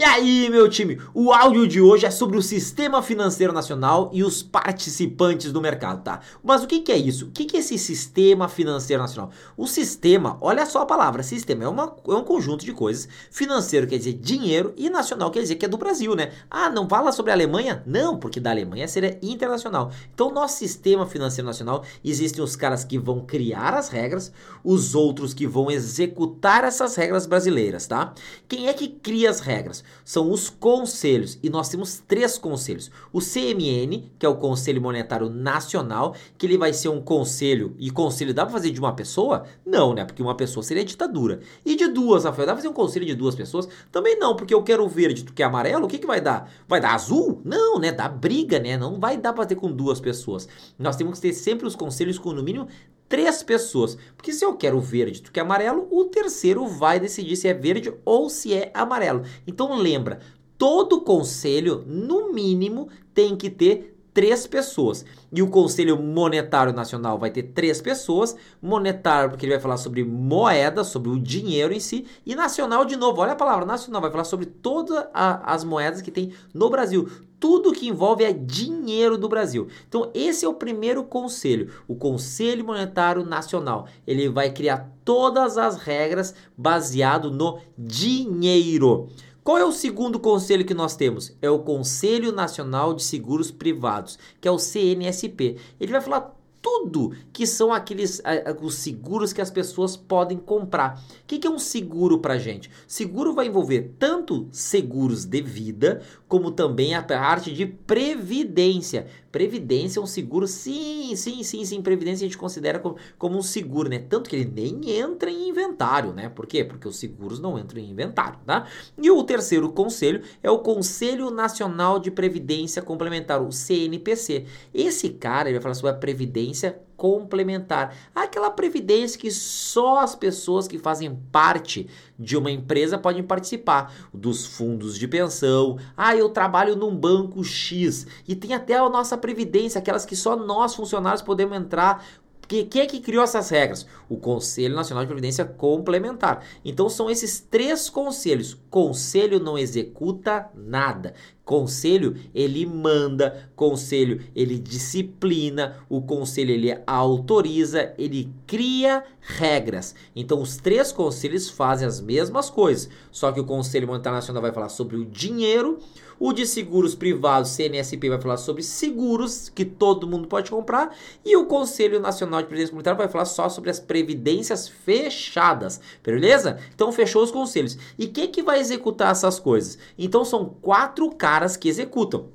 E aí, meu time, o áudio de hoje é sobre o Sistema Financeiro Nacional e os participantes do mercado, tá? Mas o que, que é isso? O que, que é esse Sistema Financeiro Nacional? O sistema, olha só a palavra, sistema, é, uma, é um conjunto de coisas. Financeiro quer dizer dinheiro e nacional quer dizer que é do Brasil, né? Ah, não fala sobre a Alemanha? Não, porque da Alemanha seria internacional. Então, nosso Sistema Financeiro Nacional, existem os caras que vão criar as regras, os outros que vão executar essas regras brasileiras, tá? Quem é que cria as regras? São os conselhos. E nós temos três conselhos. O CMN, que é o Conselho Monetário Nacional, que ele vai ser um conselho. E conselho dá para fazer de uma pessoa? Não, né? Porque uma pessoa seria ditadura. E de duas, Rafael, dá pra fazer um conselho de duas pessoas? Também não, porque eu quero verde, tu quer amarelo, o que, que vai dar? Vai dar azul? Não, né? Dá briga, né? Não vai dar pra ter com duas pessoas. Nós temos que ter sempre os conselhos com no mínimo três pessoas. Porque se eu quero verde, tu quer amarelo, o terceiro vai decidir se é verde ou se é amarelo. Então lembra, todo conselho, no mínimo, tem que ter três pessoas. E o Conselho Monetário Nacional vai ter três pessoas. Monetário, porque ele vai falar sobre moeda, sobre o dinheiro em si. E nacional, de novo, olha a palavra nacional, vai falar sobre todas as moedas que tem no Brasil. Tudo que envolve é dinheiro do Brasil. Então, esse é o primeiro conselho, o Conselho Monetário Nacional. Ele vai criar todas as regras baseado no dinheiro. Qual é o segundo conselho que nós temos? É o Conselho Nacional de Seguros Privados, que é o CNSP. Ele vai falar tudo que são aqueles os seguros que as pessoas podem comprar. O que, que é um seguro para gente? Seguro vai envolver tanto seguros de vida como também a parte de previdência. Previdência é um seguro, sim, sim, sim, sim. Previdência a gente considera como, como um seguro, né? Tanto que ele nem entra em inventário, né? Por quê? Porque os seguros não entram em inventário, tá? E o terceiro conselho é o Conselho Nacional de Previdência Complementar, o CNPC. Esse cara ele vai falar sobre a previdência complementar. Aquela previdência que só as pessoas que fazem parte de uma empresa podem participar, dos fundos de pensão. Ah, eu trabalho num banco X e tem até a nossa previdência, aquelas que só nós funcionários podemos entrar que, quem é que criou essas regras? O Conselho Nacional de Previdência Complementar. Então são esses três conselhos. Conselho não executa nada. Conselho, ele manda, conselho, ele disciplina, o conselho ele autoriza, ele cria regras. Então os três conselhos fazem as mesmas coisas, só que o Conselho Monetário Nacional vai falar sobre o dinheiro, o de seguros privados, CNSP, vai falar sobre seguros que todo mundo pode comprar. E o Conselho Nacional de Previdência Comunitária vai falar só sobre as previdências fechadas. Beleza? Então fechou os conselhos. E quem que vai executar essas coisas? Então são quatro caras que executam.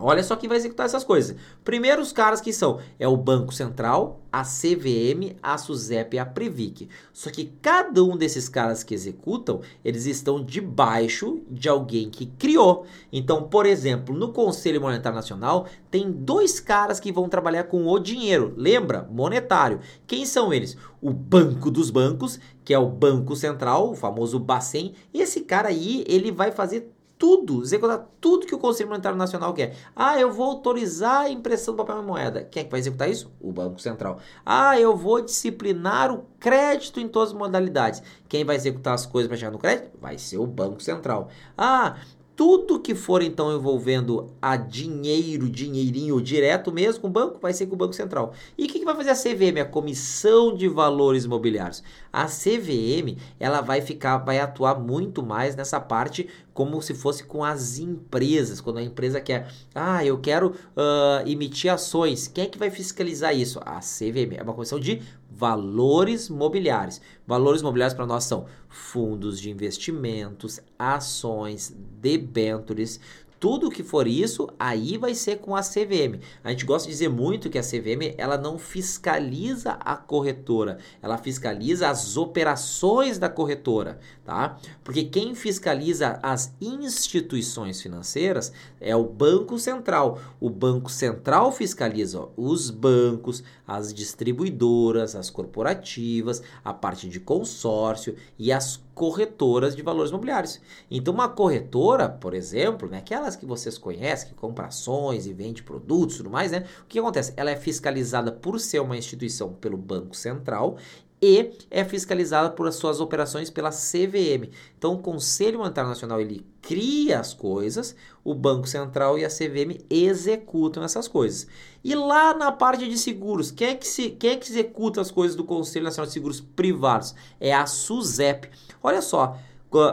Olha só quem vai executar essas coisas. Primeiro, os caras que são é o Banco Central, a CVM, a SUSEP e a Previc. Só que cada um desses caras que executam, eles estão debaixo de alguém que criou. Então, por exemplo, no Conselho Monetário Nacional, tem dois caras que vão trabalhar com o dinheiro. Lembra? Monetário. Quem são eles? O Banco dos Bancos, que é o Banco Central, o famoso Bacen. Esse cara aí, ele vai fazer tudo, executar tudo que o Conselho Monetário Nacional quer. Ah, eu vou autorizar a impressão do papel e moeda. Quem é que vai executar isso? O Banco Central. Ah, eu vou disciplinar o crédito em todas as modalidades. Quem vai executar as coisas para chegar no crédito? Vai ser o Banco Central. Ah, tudo que for então envolvendo a dinheiro, dinheirinho direto mesmo com o banco, vai ser com o Banco Central. E o que, que, vai fazer a CVM, a Comissão de Valores Imobiliários? A CVM, ela vai ficar, vai atuar muito mais nessa parte como se fosse com as empresas. Quando a empresa quer, ah, eu quero uh, emitir ações, quem é que vai fiscalizar isso? A CVM, é uma comissão de valores mobiliários. Valores mobiliários para nós são fundos de investimentos, ações, debêntures, tudo que for isso, aí vai ser com a CVM. A gente gosta de dizer muito que a CVM ela não fiscaliza a corretora, ela fiscaliza as operações da corretora, tá? Porque quem fiscaliza as instituições financeiras é o Banco Central. O Banco Central fiscaliza os bancos, as distribuidoras, as corporativas, a parte de consórcio e as corretoras de valores imobiliários. Então, uma corretora, por exemplo, né, aquelas que vocês conhecem, que compra ações e vende produtos e tudo mais, né, o que acontece? Ela é fiscalizada por ser uma instituição pelo Banco Central e é fiscalizada por as suas operações pela CVM. Então, o Conselho Monetário Nacional ele cria as coisas, o Banco Central e a CVM executam essas coisas. E lá na parte de seguros, quem é que, se, quem é que executa as coisas do Conselho Nacional de Seguros Privados? É a SUSEP. Olha só,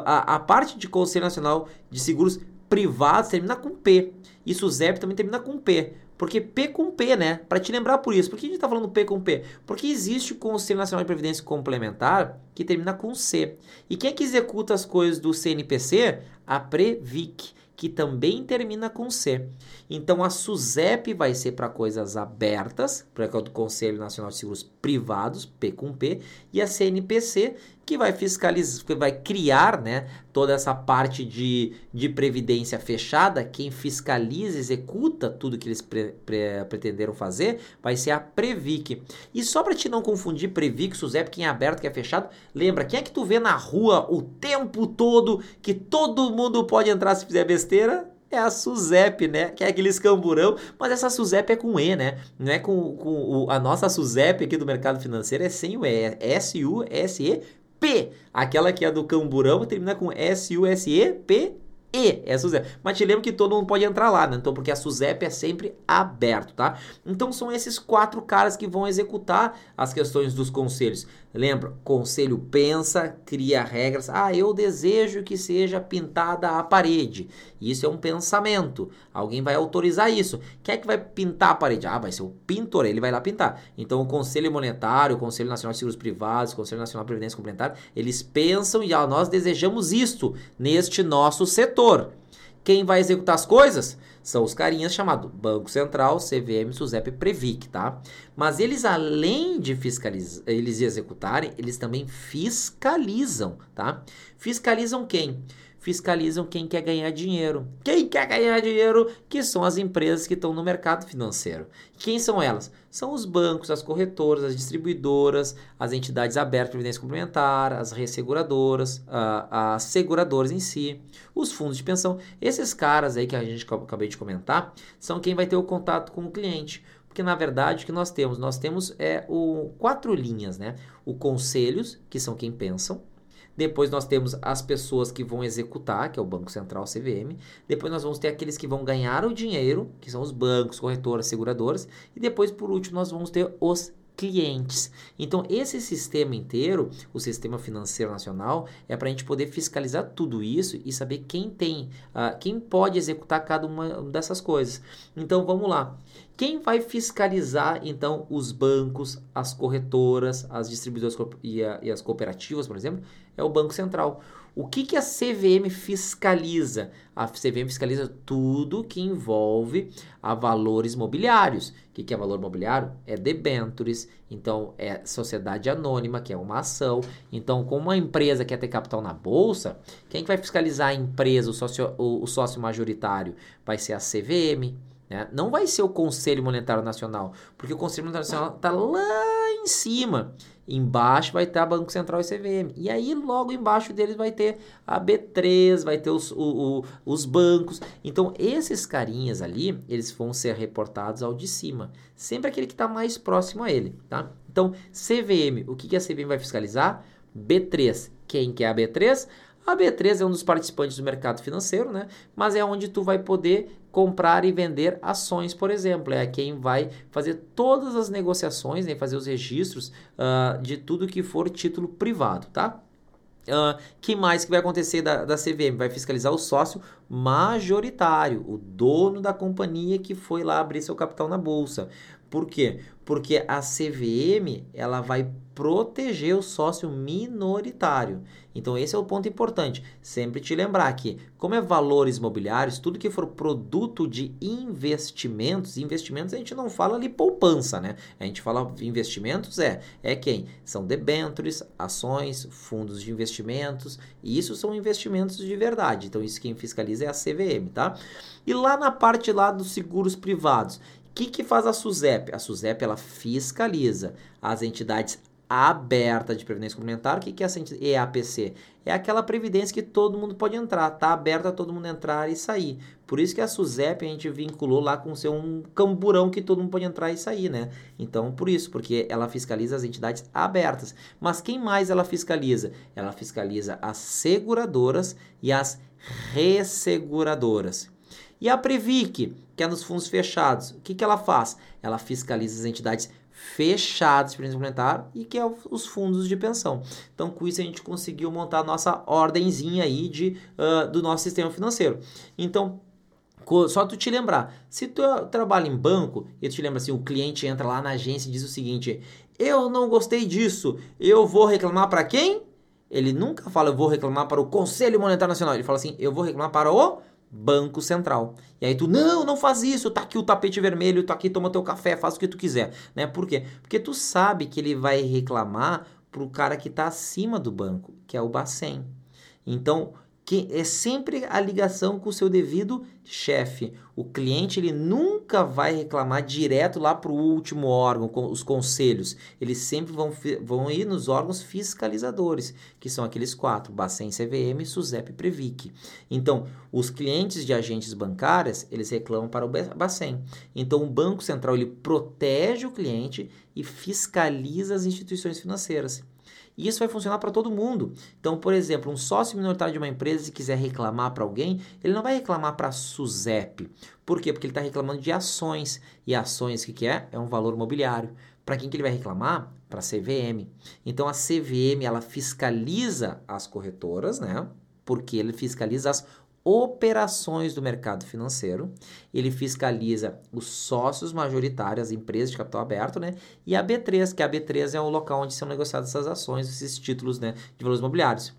a, a parte de Conselho Nacional de Seguros Privados termina com P. E SUSEP também termina com P. Porque P com P, né? Para te lembrar por isso. Por que a gente está falando P com P? Porque existe o Conselho Nacional de Previdência Complementar que termina com C. E quem é que executa as coisas do CNPC? A Previc, que também termina com C. Então a SUSEP vai ser para coisas abertas, para o Conselho Nacional de Seguros Privados, P com P, e a CNPC que vai fiscalizar, que vai criar né, toda essa parte de, de previdência fechada. Quem fiscaliza, executa tudo que eles pre, pre, pretenderam fazer, vai ser a Previc. E só para te não confundir Previc, SUSEP, quem é aberto, quem é fechado, lembra, quem é que tu vê na rua o tempo todo que todo mundo pode entrar se fizer besteira? é a SUSEP, né? Que é aquele escamburão, mas essa SUSEP é com E, né? Não é com, com o, a nossa SUSEP aqui do mercado financeiro, é sem o E, é S-U-S-E P. Aquela que é do camburão termina com S-U-S-E-P. E é a SUSEP. Mas te lembro que todo mundo pode entrar lá, né? Então, porque a SUSEP é sempre aberto, tá? Então, são esses quatro caras que vão executar as questões dos conselhos. Lembra? Conselho pensa, cria regras. Ah, eu desejo que seja pintada a parede. Isso é um pensamento. Alguém vai autorizar isso. Quem é que vai pintar a parede? Ah, vai ser o pintor, ele vai lá pintar. Então, o Conselho Monetário, o Conselho Nacional de Seguros Privados, o Conselho Nacional de Previdência Complementar, eles pensam e ah, nós desejamos isto neste nosso setor. Quem vai executar as coisas? São os carinhas chamados Banco Central, CVM, SUSEP, Previc, tá? Mas eles, além de fiscalizar, eles executarem, eles também fiscalizam, tá? Fiscalizam quem? Fiscalizam quem quer ganhar dinheiro. Quem quer ganhar dinheiro? Que são as empresas que estão no mercado financeiro. Quem são elas? São os bancos, as corretoras, as distribuidoras, as entidades abertas de previdência complementar, as resseguradoras, as seguradoras em si, os fundos de pensão. Esses caras aí que a gente acabei de comentar são quem vai ter o contato com o cliente. Porque na verdade o que nós temos? Nós temos é, o, quatro linhas, né? O conselhos, que são quem pensam, depois nós temos as pessoas que vão executar, que é o Banco Central CVM. Depois nós vamos ter aqueles que vão ganhar o dinheiro, que são os bancos, corretoras, seguradoras. E depois, por último, nós vamos ter os clientes. Então, esse sistema inteiro, o sistema financeiro nacional, é para a gente poder fiscalizar tudo isso e saber quem tem, uh, quem pode executar cada uma dessas coisas. Então, vamos lá. Quem vai fiscalizar, então, os bancos, as corretoras, as distribuidoras e, a, e as cooperativas, por exemplo? É o Banco Central. O que, que a CVM fiscaliza? A CVM fiscaliza tudo que envolve a valores mobiliários. O que, que é valor mobiliário? É debentures, então é sociedade anônima, que é uma ação. Então, como uma empresa quer ter capital na bolsa, quem que vai fiscalizar a empresa, o sócio, o, o sócio majoritário? Vai ser a CVM. Né? Não vai ser o Conselho Monetário Nacional, porque o Conselho Monetário Nacional está lá em cima. Embaixo vai estar Banco Central e CVM. E aí, logo embaixo deles vai ter a B3, vai ter os, o, o, os bancos. Então, esses carinhas ali, eles vão ser reportados ao de cima. Sempre aquele que está mais próximo a ele, tá? Então, CVM, o que, que a CVM vai fiscalizar? B3. Quem que é a B3? A B3 é um dos participantes do mercado financeiro, né? Mas é onde tu vai poder comprar e vender ações, por exemplo. É quem vai fazer todas as negociações, né? fazer os registros uh, de tudo que for título privado, tá? Uh, que mais que vai acontecer da, da CVM? Vai fiscalizar o sócio majoritário, o dono da companhia que foi lá abrir seu capital na bolsa. Por quê? Porque a CVM ela vai proteger o sócio minoritário. Então esse é o ponto importante. Sempre te lembrar que, como é valores imobiliários, tudo que for produto de investimentos, investimentos a gente não fala ali poupança, né? A gente fala investimentos é é quem? São debêntures, ações, fundos de investimentos, e isso são investimentos de verdade. Então isso quem fiscaliza é a CVM, tá? E lá na parte lá dos seguros privados, que, que faz a SUSEP? A SUSEP ela fiscaliza as entidades aberta de previdência complementar. O que, que é essa EAPC? É aquela previdência que todo mundo pode entrar, tá aberta a todo mundo entrar e sair. Por isso que a SUSEP a gente vinculou lá com ser um camburão que todo mundo pode entrar e sair, né? Então, por isso, porque ela fiscaliza as entidades abertas. Mas quem mais ela fiscaliza? Ela fiscaliza as seguradoras e as resseguradoras. E a Previc, que é nos fundos fechados, o que, que ela faz? Ela fiscaliza as entidades fechadas de previdência complementar e que é os fundos de pensão. Então, com isso a gente conseguiu montar a nossa ordenzinha aí de, uh, do nosso sistema financeiro. Então, só tu te lembrar, se tu trabalha em banco e tu te lembra assim, o cliente entra lá na agência e diz o seguinte: "Eu não gostei disso, eu vou reclamar para quem?" Ele nunca fala eu vou reclamar para o Conselho Monetário Nacional, ele fala assim: "Eu vou reclamar para o Banco Central. E aí tu, não, não faz isso, tá aqui o tapete vermelho, tá aqui, toma teu café, faz o que tu quiser, né? Por quê? Porque tu sabe que ele vai reclamar pro cara que tá acima do banco, que é o Bacen. Então, que é sempre a ligação com o seu devido chefe. O cliente ele nunca vai reclamar direto lá para o último órgão, com os conselhos. Eles sempre vão, vão ir nos órgãos fiscalizadores, que são aqueles quatro: Bacen, CVM, SUSEP e Previc. Então, os clientes de agentes bancárias, eles reclamam para o Bacen. Então, o Banco Central ele protege o cliente e fiscaliza as instituições financeiras. E isso vai funcionar para todo mundo. Então, por exemplo, um sócio minoritário de uma empresa, se quiser reclamar para alguém, ele não vai reclamar para a SUSEP. Por quê? Porque ele está reclamando de ações. E ações, o que, que é? É um valor imobiliário. Para quem que ele vai reclamar? Para a CVM. Então, a CVM, ela fiscaliza as corretoras, né? Porque ele fiscaliza as operações do mercado financeiro, ele fiscaliza os sócios majoritários, as empresas de capital aberto, né? E a B3, que a B3 é o local onde são negociadas essas ações, esses títulos, né, de valores imobiliários.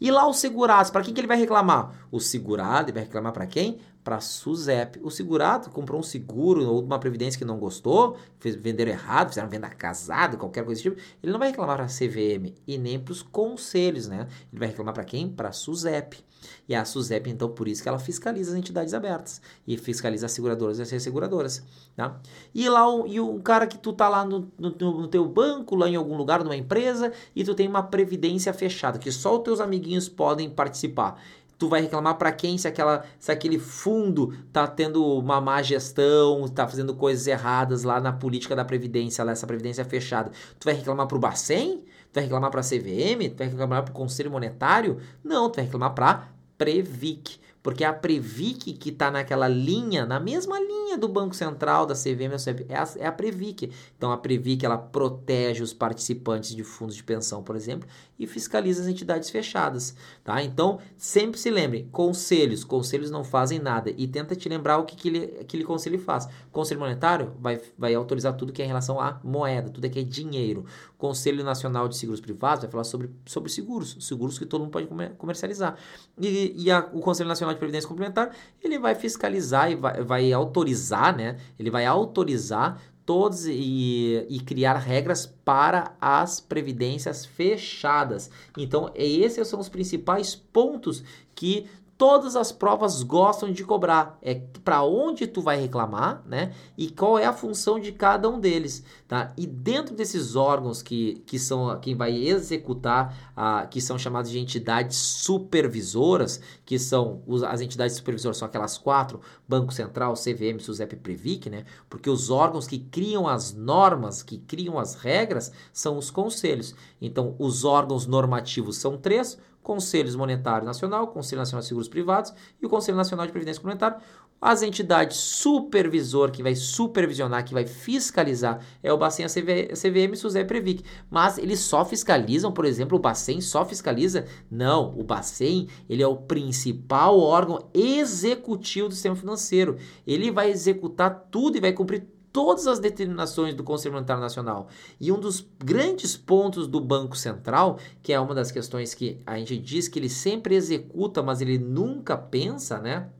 E lá os segurados, para quem que ele vai reclamar? O segurado, ele vai reclamar para quem? Para a SUSEP. O segurado comprou um seguro ou uma previdência que não gostou, fez, venderam errado, fizeram venda casada, qualquer coisa desse tipo. Ele não vai reclamar para a CVM e nem para os conselhos, né? Ele vai reclamar para quem? Para a SUSEP. E a SUSEP, então, por isso que ela fiscaliza as entidades abertas e fiscaliza as seguradoras e as resseguradoras, tá? E lá, o, e o cara que tu tá lá no, no, no teu banco, lá em algum lugar, numa empresa, e tu tem uma previdência fechada, que só os teus amiguinhos podem participar tu vai reclamar para quem se aquela se aquele fundo tá tendo uma má gestão, tá fazendo coisas erradas lá na política da previdência, lá essa previdência fechada. Tu vai reclamar pro Bacen? Tu vai reclamar para a CVM? Tu vai reclamar para o Conselho Monetário? Não, tu vai reclamar para Previc, porque é a Previc que está naquela linha, na mesma linha do Banco Central, da CVM, é a, é a Previc. Então a Previc ela protege os participantes de fundos de pensão, por exemplo, e fiscaliza as entidades fechadas, tá? Então sempre se lembre, conselhos, conselhos não fazem nada e tenta te lembrar o que aquele, aquele conselho faz. Conselho monetário vai, vai autorizar tudo que é em relação à moeda, tudo que é dinheiro. Conselho Nacional de Seguros Privados vai falar sobre, sobre seguros, seguros que todo mundo pode comercializar. E, e a, o Conselho Nacional de Previdência Complementar, ele vai fiscalizar e vai, vai autorizar, né? Ele vai autorizar todos e, e, criar regras para as previdências fechadas. Então, esses são os principais pontos que todas as provas gostam de cobrar. É para onde tu vai reclamar, né? E qual é a função de cada um deles, tá? E dentro desses órgãos que, que são quem vai executar, a, que são chamados de entidades supervisoras, que são os, as entidades supervisoras são aquelas quatro: Banco Central, CVM, SUSEP Previc, né? Porque os órgãos que criam as normas, que criam as regras, são os conselhos. Então, os órgãos normativos são três Conselhos Monetário Nacional, Conselho Nacional de Seguros Privados e o Conselho Nacional de Previdência Complementar. As entidades supervisor que vai supervisionar, que vai fiscalizar é o Bacen, a CVM, SUSE e Previc. Mas eles só fiscalizam, por exemplo, o Bacen só fiscaliza? Não, o Bacen, ele é o principal órgão executivo do sistema financeiro. Ele vai executar tudo e vai cumprir todas as determinações do Conselho Monetário Nacional. E um dos grandes pontos do Banco Central, que é uma das questões que a gente diz que ele sempre executa, mas ele nunca pensa, né?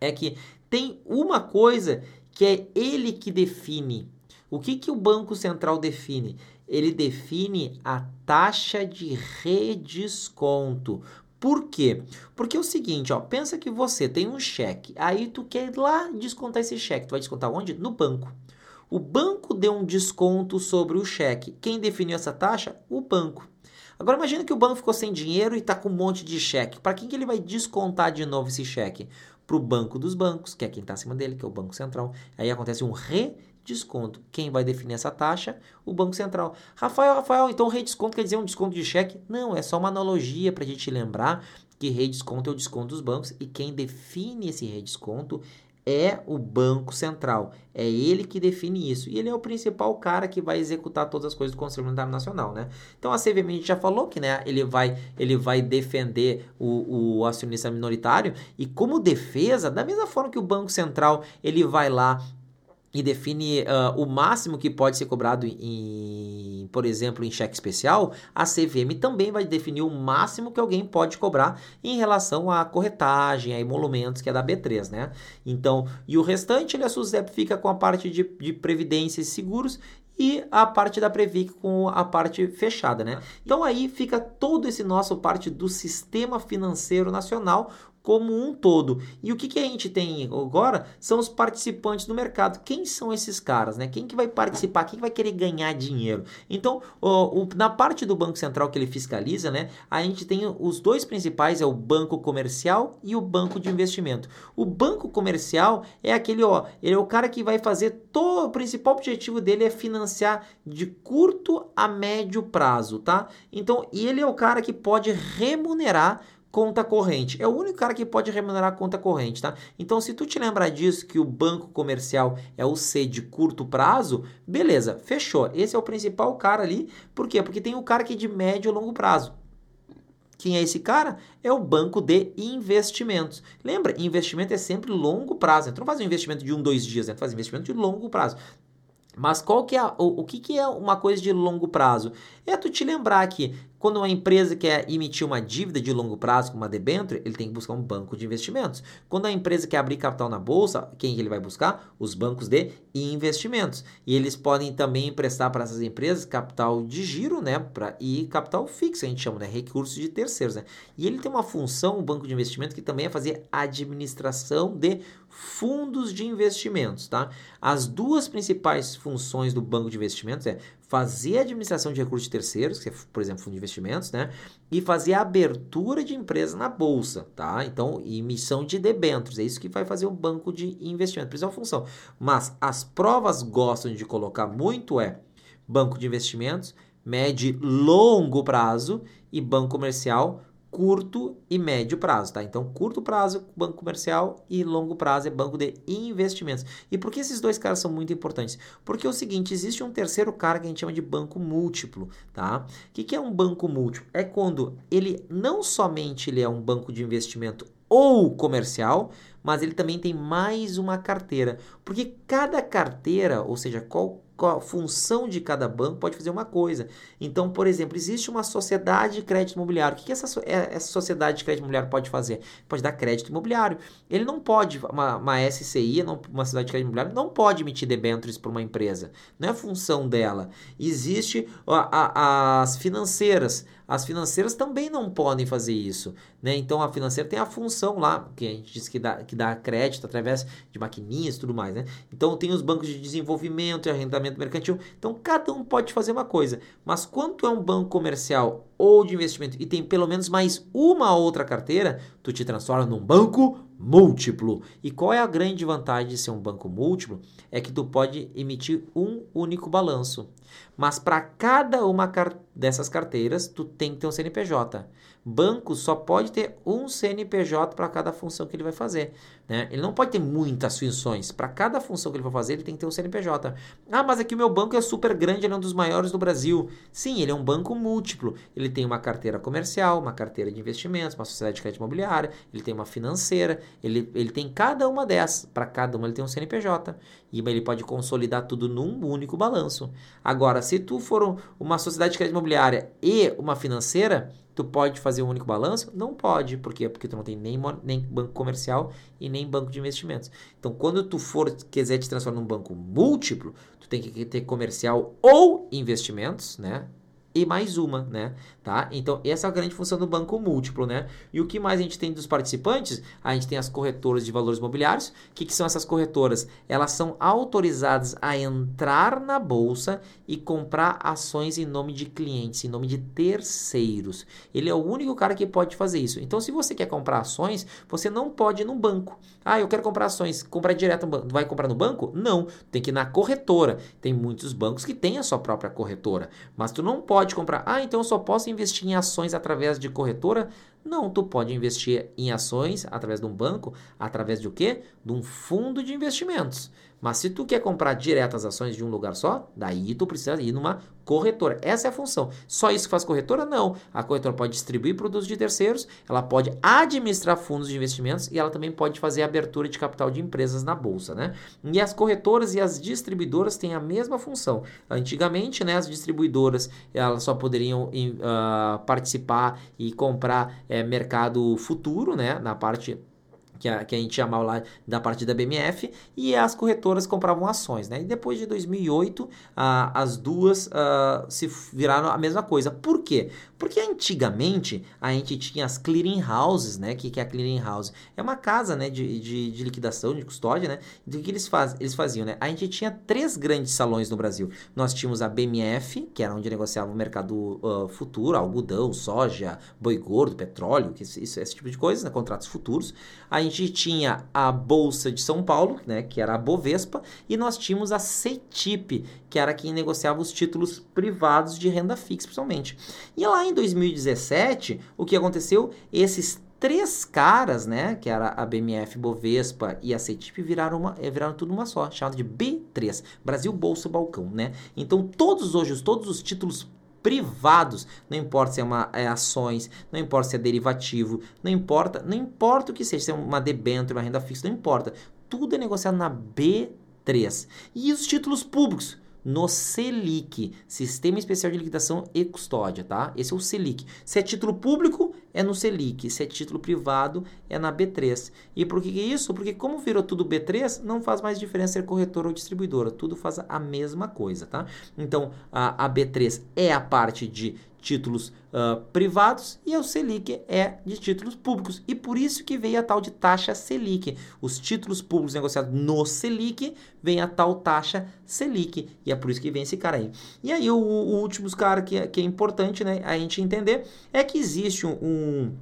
É que tem uma coisa que é ele que define. O que, que o Banco Central define? Ele define a taxa de redesconto. Por quê? Porque é o seguinte, ó, pensa que você tem um cheque, aí tu quer ir lá descontar esse cheque, tu vai descontar onde? No banco. O banco deu um desconto sobre o cheque. Quem definiu essa taxa? O banco. Agora imagina que o banco ficou sem dinheiro e está com um monte de cheque. Para quem que ele vai descontar de novo esse cheque? Para o banco dos bancos, que é quem está acima dele, que é o Banco Central. Aí acontece um redesconto. Quem vai definir essa taxa? O Banco Central. Rafael, Rafael, então redesconto quer dizer um desconto de cheque? Não, é só uma analogia para a gente lembrar que redesconto é o desconto dos bancos e quem define esse redesconto é o Banco Central. É ele que define isso. E ele é o principal cara que vai executar todas as coisas do Conselho Monetário Nacional, né? Então a CVM a gente já falou que né, ele, vai, ele vai defender o, o acionista minoritário e como defesa, da mesma forma que o Banco Central ele vai lá e define uh, o máximo que pode ser cobrado em, por exemplo, em cheque especial, a CVM também vai definir o máximo que alguém pode cobrar em relação à corretagem, a emolumentos, que é da B3, né? Então, e o restante, ele, a SUSEP fica com a parte de, de previdência e seguros e a parte da Previc com a parte fechada, né? Então aí fica todo esse nosso parte do sistema financeiro nacional como um todo. E o que, que a gente tem agora são os participantes do mercado. Quem são esses caras, né? Quem que vai participar? Quem vai querer ganhar dinheiro? Então, o, o, na parte do Banco Central que ele fiscaliza, né? A gente tem os dois principais, é o Banco Comercial e o Banco de Investimento. O Banco Comercial é aquele, ó, ele é o cara que vai fazer todo, o principal objetivo dele é financiar de curto a médio prazo, tá? Então, e ele é o cara que pode remunerar conta corrente. É o único cara que pode remunerar a conta corrente, tá? Então, se tu te lembrar disso, que o banco comercial é o C de curto prazo, beleza, fechou. Esse é o principal cara ali. Por quê? Porque tem o cara que é de médio e longo prazo. Quem é esse cara? É o banco de investimentos. Lembra, investimento é sempre longo prazo. Tu não faz um investimento de um, dois dias, né? tu faz investimento de longo prazo. Mas qual que é o, o que, que é uma coisa de longo prazo? É tu te lembrar que quando uma empresa quer emitir uma dívida de longo prazo, como uma debênture, ele tem que buscar um banco de investimentos. Quando a empresa quer abrir capital na bolsa, quem ele vai buscar? Os bancos de investimentos. E eles podem também emprestar para essas empresas capital de giro, né? Pra, e capital fixo, a gente chama, né? Recursos de terceiros, né? E ele tem uma função, o banco de investimento, que também é fazer administração de fundos de investimentos, tá? As duas principais funções do banco de investimentos é fazer a administração de recursos de terceiros, que é, por exemplo, fundo de investimentos, né? E fazer a abertura de empresa na bolsa, tá? Então, emissão de debêntures, é isso que vai fazer o banco de investimento, principal função. Mas as provas gostam de colocar muito é banco de investimentos, médio longo prazo e banco comercial curto e médio prazo, tá? Então, curto prazo, banco comercial e longo prazo é banco de investimentos. E por que esses dois caras são muito importantes? Porque é o seguinte, existe um terceiro cara que a gente chama de banco múltiplo, tá? O que, que é um banco múltiplo? É quando ele não somente ele é um banco de investimento ou comercial, mas ele também tem mais uma carteira. Porque cada carteira, ou seja, qual a função de cada banco pode fazer uma coisa. Então, por exemplo, existe uma sociedade de crédito imobiliário. O que essa, é, essa sociedade de crédito imobiliário pode fazer? Pode dar crédito imobiliário. Ele não pode, uma, uma SCI, uma sociedade de crédito imobiliário, não pode emitir debêntures para uma empresa. Não é função dela. Existe a, a, as financeiras. As financeiras também não podem fazer isso. Né? Então, a financeira tem a função lá, que a gente diz que dá, que dá crédito através de maquininhas e tudo mais. Né? Então, tem os bancos de desenvolvimento e arrendamento mercantil. Então, cada um pode fazer uma coisa. Mas quando tu é um banco comercial ou de investimento e tem pelo menos mais uma outra carteira, tu te transforma num banco múltiplo. E qual é a grande vantagem de ser um banco múltiplo? É que tu pode emitir um único balanço. Mas para cada uma dessas carteiras, tu tem que ter um CNPJ. Banco só pode ter um CNPJ para cada função que ele vai fazer. Né? Ele não pode ter muitas funções. Para cada função que ele vai fazer, ele tem que ter um CNPJ. Ah, mas aqui o meu banco é super grande, ele é um dos maiores do Brasil. Sim, ele é um banco múltiplo. Ele tem uma carteira comercial, uma carteira de investimentos, uma sociedade de crédito imobiliária, ele tem uma financeira, ele, ele tem cada uma dessas. Para cada uma ele tem um CNPJ. E ele pode consolidar tudo num único balanço. Agora, se tu for uma sociedade de crédito imobiliária e uma financeira, tu pode fazer um único balanço? Não pode. Por quê? Porque tu não tem nem, nem banco comercial e nem banco de investimentos. Então, quando tu for quiser te transformar num banco múltiplo, tu tem que ter comercial ou investimentos, né? E mais uma, né? Tá? Então, essa é a grande função do banco múltiplo, né? E o que mais a gente tem dos participantes? A gente tem as corretoras de valores imobiliários. O que, que são essas corretoras? Elas são autorizadas a entrar na bolsa e comprar ações em nome de clientes, em nome de terceiros. Ele é o único cara que pode fazer isso. Então, se você quer comprar ações, você não pode ir no banco. Ah, eu quero comprar ações. Comprar direto no. Vai comprar no banco? Não. Tem que ir na corretora. Tem muitos bancos que têm a sua própria corretora. Mas tu não pode comprar. Ah, então eu só posso investir em ações através de corretora? Não, tu pode investir em ações através de um banco, através de o quê? De um fundo de investimentos. Mas se tu quer comprar direto as ações de um lugar só, daí tu precisa ir numa corretora. Essa é a função. Só isso que faz corretora? Não. A corretora pode distribuir produtos de terceiros, ela pode administrar fundos de investimentos e ela também pode fazer abertura de capital de empresas na bolsa, né? E as corretoras e as distribuidoras têm a mesma função. Antigamente, né, as distribuidoras elas só poderiam uh, participar e comprar é, mercado futuro, né, na parte que a, que a gente chamava lá da parte da BMF, e as corretoras compravam ações. Né? E depois de 2008, ah, as duas ah, se viraram a mesma coisa. Por quê? Porque antigamente a gente tinha as clearing houses, né? Que, que é a clearing house? É uma casa né, de, de, de liquidação, de custódia, né? Do que eles, faz, eles faziam, né? A gente tinha três grandes salões no Brasil. Nós tínhamos a BMF, que era onde negociava o mercado uh, futuro, algodão, soja, boi gordo, petróleo, que isso, esse tipo de coisa, né? Contratos futuros. A gente tinha a Bolsa de São Paulo, né? Que era a Bovespa. E nós tínhamos a CETIP, que era quem negociava os títulos privados de renda fixa, principalmente. E lá em 2017, o que aconteceu? Esses três caras, né, que era a BMF Bovespa e a CETIP, viraram, uma, eh, viraram tudo uma só, chamada de B3, Brasil Bolsa Balcão, né? Então, todos hoje, todos os títulos privados, não importa se é uma é, ações, não importa se é derivativo, não importa, não importa o que seja, se é uma debênture, uma renda fixa, não importa. Tudo é negociado na B3. E os títulos públicos? no Selic, Sistema Especial de Liquidação e Custódia, tá? Esse é o Selic. Se é título público, é no Selic. Se é título privado, é na B3. E por que, é isso? Porque como virou tudo B3, não faz mais diferença ser corretora ou distribuidora. Tudo faz a mesma coisa, tá? Então, a, a B3 é a parte de títulos uh, privados e o Selic é de títulos públicos. E por isso que veio a tal de taxa Selic. Os títulos públicos negociados no Selic vem a tal taxa Selic. E é por isso que vem esse cara aí. E aí o, o último cara que, é, que é importante né, a gente entender é que existe um, um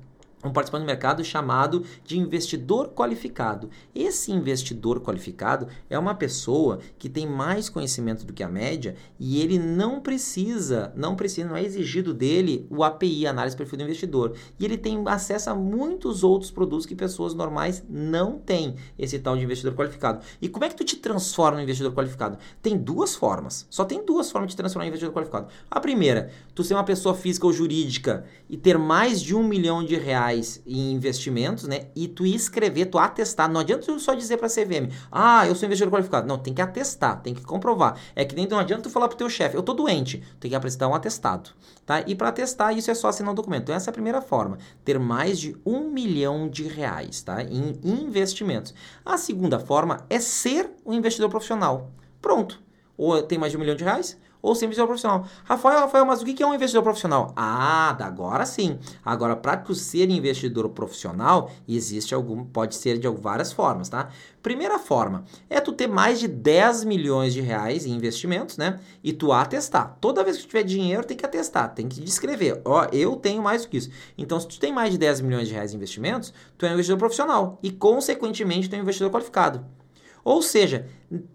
um participante do mercado chamado de investidor qualificado. Esse investidor qualificado é uma pessoa que tem mais conhecimento do que a média e ele não precisa, não precisa, não é exigido dele o API, análise de perfil do investidor. E ele tem acesso a muitos outros produtos que pessoas normais não têm, esse tal de investidor qualificado. E como é que tu te transforma em investidor qualificado? Tem duas formas. Só tem duas formas de transformar em investidor qualificado. A primeira, tu ser uma pessoa física ou jurídica e ter mais de um milhão de reais reais em investimentos, né? E tu escrever, tu atestar. Não adianta tu só dizer para a CVM, ah, eu sou investidor qualificado. Não, tem que atestar, tem que comprovar. É que nem não adianta tu falar pro teu chefe, eu tô doente. Tem que apresentar um atestado, tá? E para atestar, isso é só assinar um documento. Então, essa é a primeira forma. Ter mais de um milhão de reais, tá? Em investimentos. A segunda forma é ser um investidor profissional. Pronto. Ou tem mais de um milhão de reais, ou ser investidor profissional. Rafael, Rafael, mas o que é um investidor profissional? Ah, agora sim. Agora, para tu ser investidor profissional, existe algum, pode ser de várias formas, tá? Primeira forma é tu ter mais de 10 milhões de reais em investimentos, né? E tu atestar. Toda vez que tu tiver dinheiro, tem que atestar, tem que descrever. Ó, eu tenho mais do que isso. Então, se tu tem mais de 10 milhões de reais em investimentos, tu é um investidor profissional e, consequentemente, tu é um investidor qualificado. Ou seja,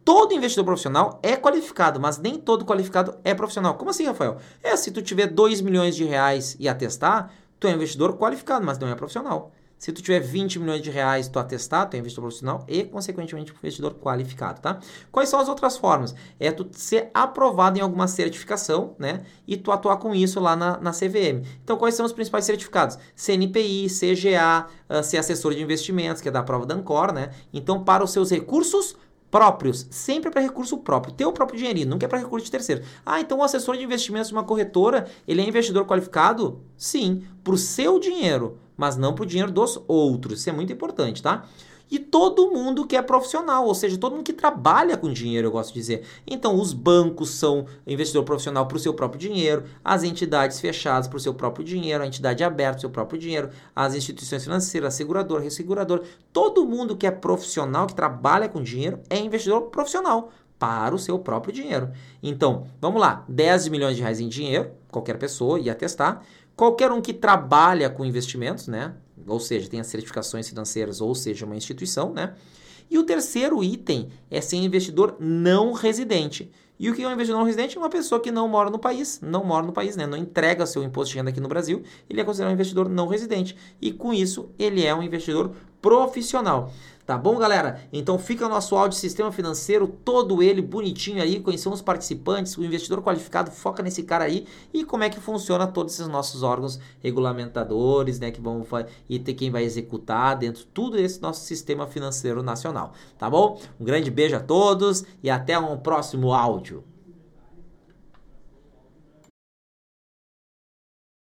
todo investidor profissional é qualificado, mas nem todo qualificado é profissional. Como assim, Rafael? É, se tu tiver 2 milhões de reais e atestar, tu é investidor qualificado, mas não é profissional. Se tu tiver 20 milhões de reais, tu atestar, tu é investidor profissional e, consequentemente, investidor qualificado, tá? Quais são as outras formas? É tu ser aprovado em alguma certificação, né? E tu atuar com isso lá na, na CVM. Então, quais são os principais certificados? CNPI, CGA, uh, ser assessor de investimentos, que é da prova da Ancor, né? Então, para os seus recursos próprios, sempre para recurso próprio, teu próprio dinheirinho, nunca é para recurso de terceiro. Ah, então o assessor de investimentos de uma corretora, ele é investidor qualificado? Sim, para o seu dinheiro, mas não para o dinheiro dos outros. Isso é muito importante, tá? e todo mundo que é profissional, ou seja, todo mundo que trabalha com dinheiro, eu gosto de dizer. Então, os bancos são investidor profissional para o seu próprio dinheiro, as entidades fechadas para o seu próprio dinheiro, a entidade aberta para o seu próprio dinheiro, as instituições financeiras, seguradora, resseguradora, todo mundo que é profissional, que trabalha com dinheiro, é investidor profissional para o seu próprio dinheiro. Então, vamos lá, 10 milhões de reais em dinheiro, qualquer pessoa ia testar. Qualquer um que trabalha com investimentos, né? Ou seja, as certificações financeiras, ou seja, uma instituição, né? E o terceiro item é ser investidor não residente. E o que é um investidor não residente? Uma pessoa que não mora no país, não mora no país, né? não entrega seu imposto de renda aqui no Brasil, ele é considerado um investidor não residente. E com isso, ele é um investidor profissional. Tá bom, galera? Então fica o nosso áudio Sistema Financeiro, todo ele bonitinho aí, conhecemos os participantes, o investidor qualificado foca nesse cara aí e como é que funciona todos esses nossos órgãos regulamentadores, né, que vão e ter quem vai executar dentro tudo esse nosso Sistema Financeiro Nacional, tá bom? Um grande beijo a todos e até um próximo áudio.